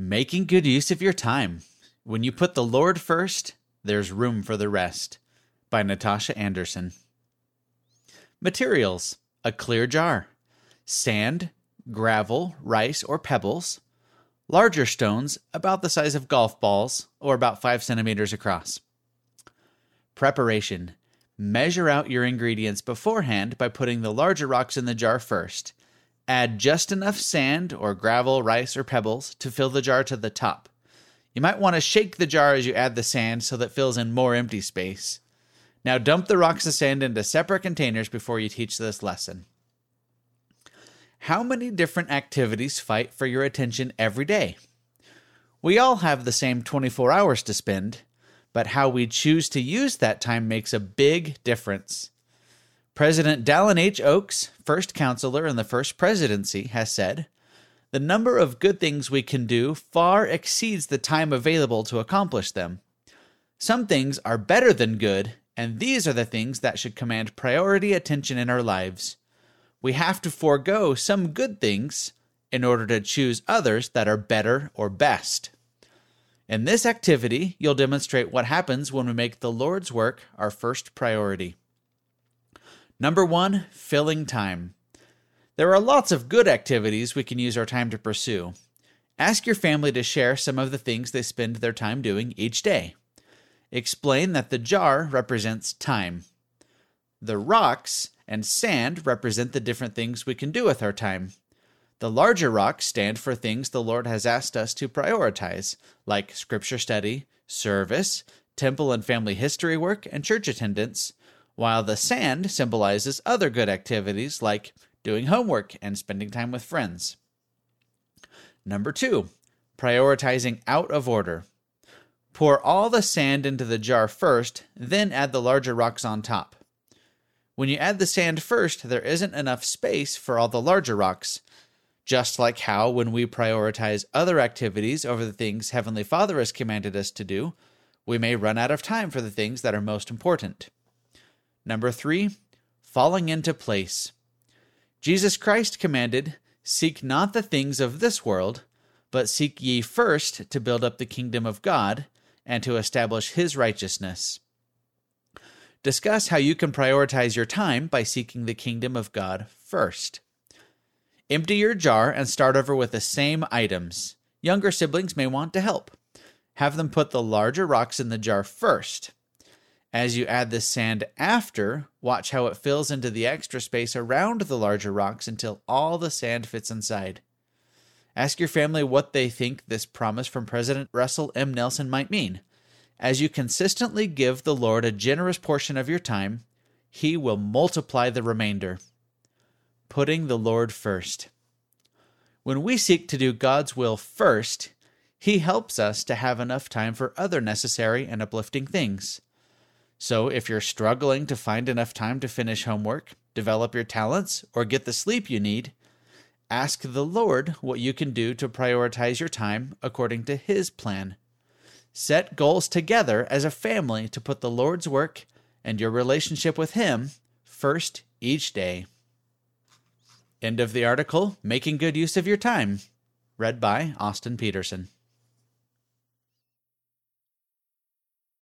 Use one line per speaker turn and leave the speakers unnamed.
Making good use of your time. When you put the Lord first, there's room for the rest. By Natasha Anderson. Materials a clear jar, sand, gravel, rice, or pebbles, larger stones about the size of golf balls or about 5 centimeters across. Preparation measure out your ingredients beforehand by putting the larger rocks in the jar first. Add just enough sand or gravel, rice, or pebbles to fill the jar to the top. You might want to shake the jar as you add the sand so that fills in more empty space. Now dump the rocks and sand into separate containers before you teach this lesson. How many different activities fight for your attention every day? We all have the same 24 hours to spend, but how we choose to use that time makes a big difference. President Dallin H. Oaks, first counselor in the first presidency, has said, The number of good things we can do far exceeds the time available to accomplish them. Some things are better than good, and these are the things that should command priority attention in our lives. We have to forego some good things in order to choose others that are better or best. In this activity, you'll demonstrate what happens when we make the Lord's work our first priority. Number one, filling time. There are lots of good activities we can use our time to pursue. Ask your family to share some of the things they spend their time doing each day. Explain that the jar represents time. The rocks and sand represent the different things we can do with our time. The larger rocks stand for things the Lord has asked us to prioritize, like scripture study, service, temple and family history work, and church attendance, while the sand symbolizes other good activities like doing homework and spending time with friends. Number two, prioritizing out of order. Pour all the sand into the jar first, then add the larger rocks on top. When you add the sand first, there isn't enough space for all the larger rocks, just like how, when we prioritize other activities over the things Heavenly Father has commanded us to do, we may run out of time for the things that are most important. Number three, falling into place. Jesus Christ commanded, Seek not the things of this world, but seek ye first to build up the kingdom of God and to establish his righteousness. Discuss how you can prioritize your time by seeking the kingdom of God first. Empty your jar and start over with the same items. Younger siblings may want to help. Have them put the larger rocks in the jar first. As you add the sand after, watch how it fills into the extra space around the larger rocks until all the sand fits inside. Ask your family what they think this promise from President Russell M. Nelson might mean. As you consistently give the Lord a generous portion of your time, He will multiply the remainder putting the Lord first. When we seek to do God's will first, He helps us to have enough time for other necessary and uplifting things. So, if you're struggling to find enough time to finish homework, develop your talents, or get the sleep you need, ask the Lord what you can do to prioritize your time according to His plan. Set goals together as a family to put the Lord's work and your relationship with Him first each day. End of the article Making Good Use of Your Time. Read by Austin Peterson.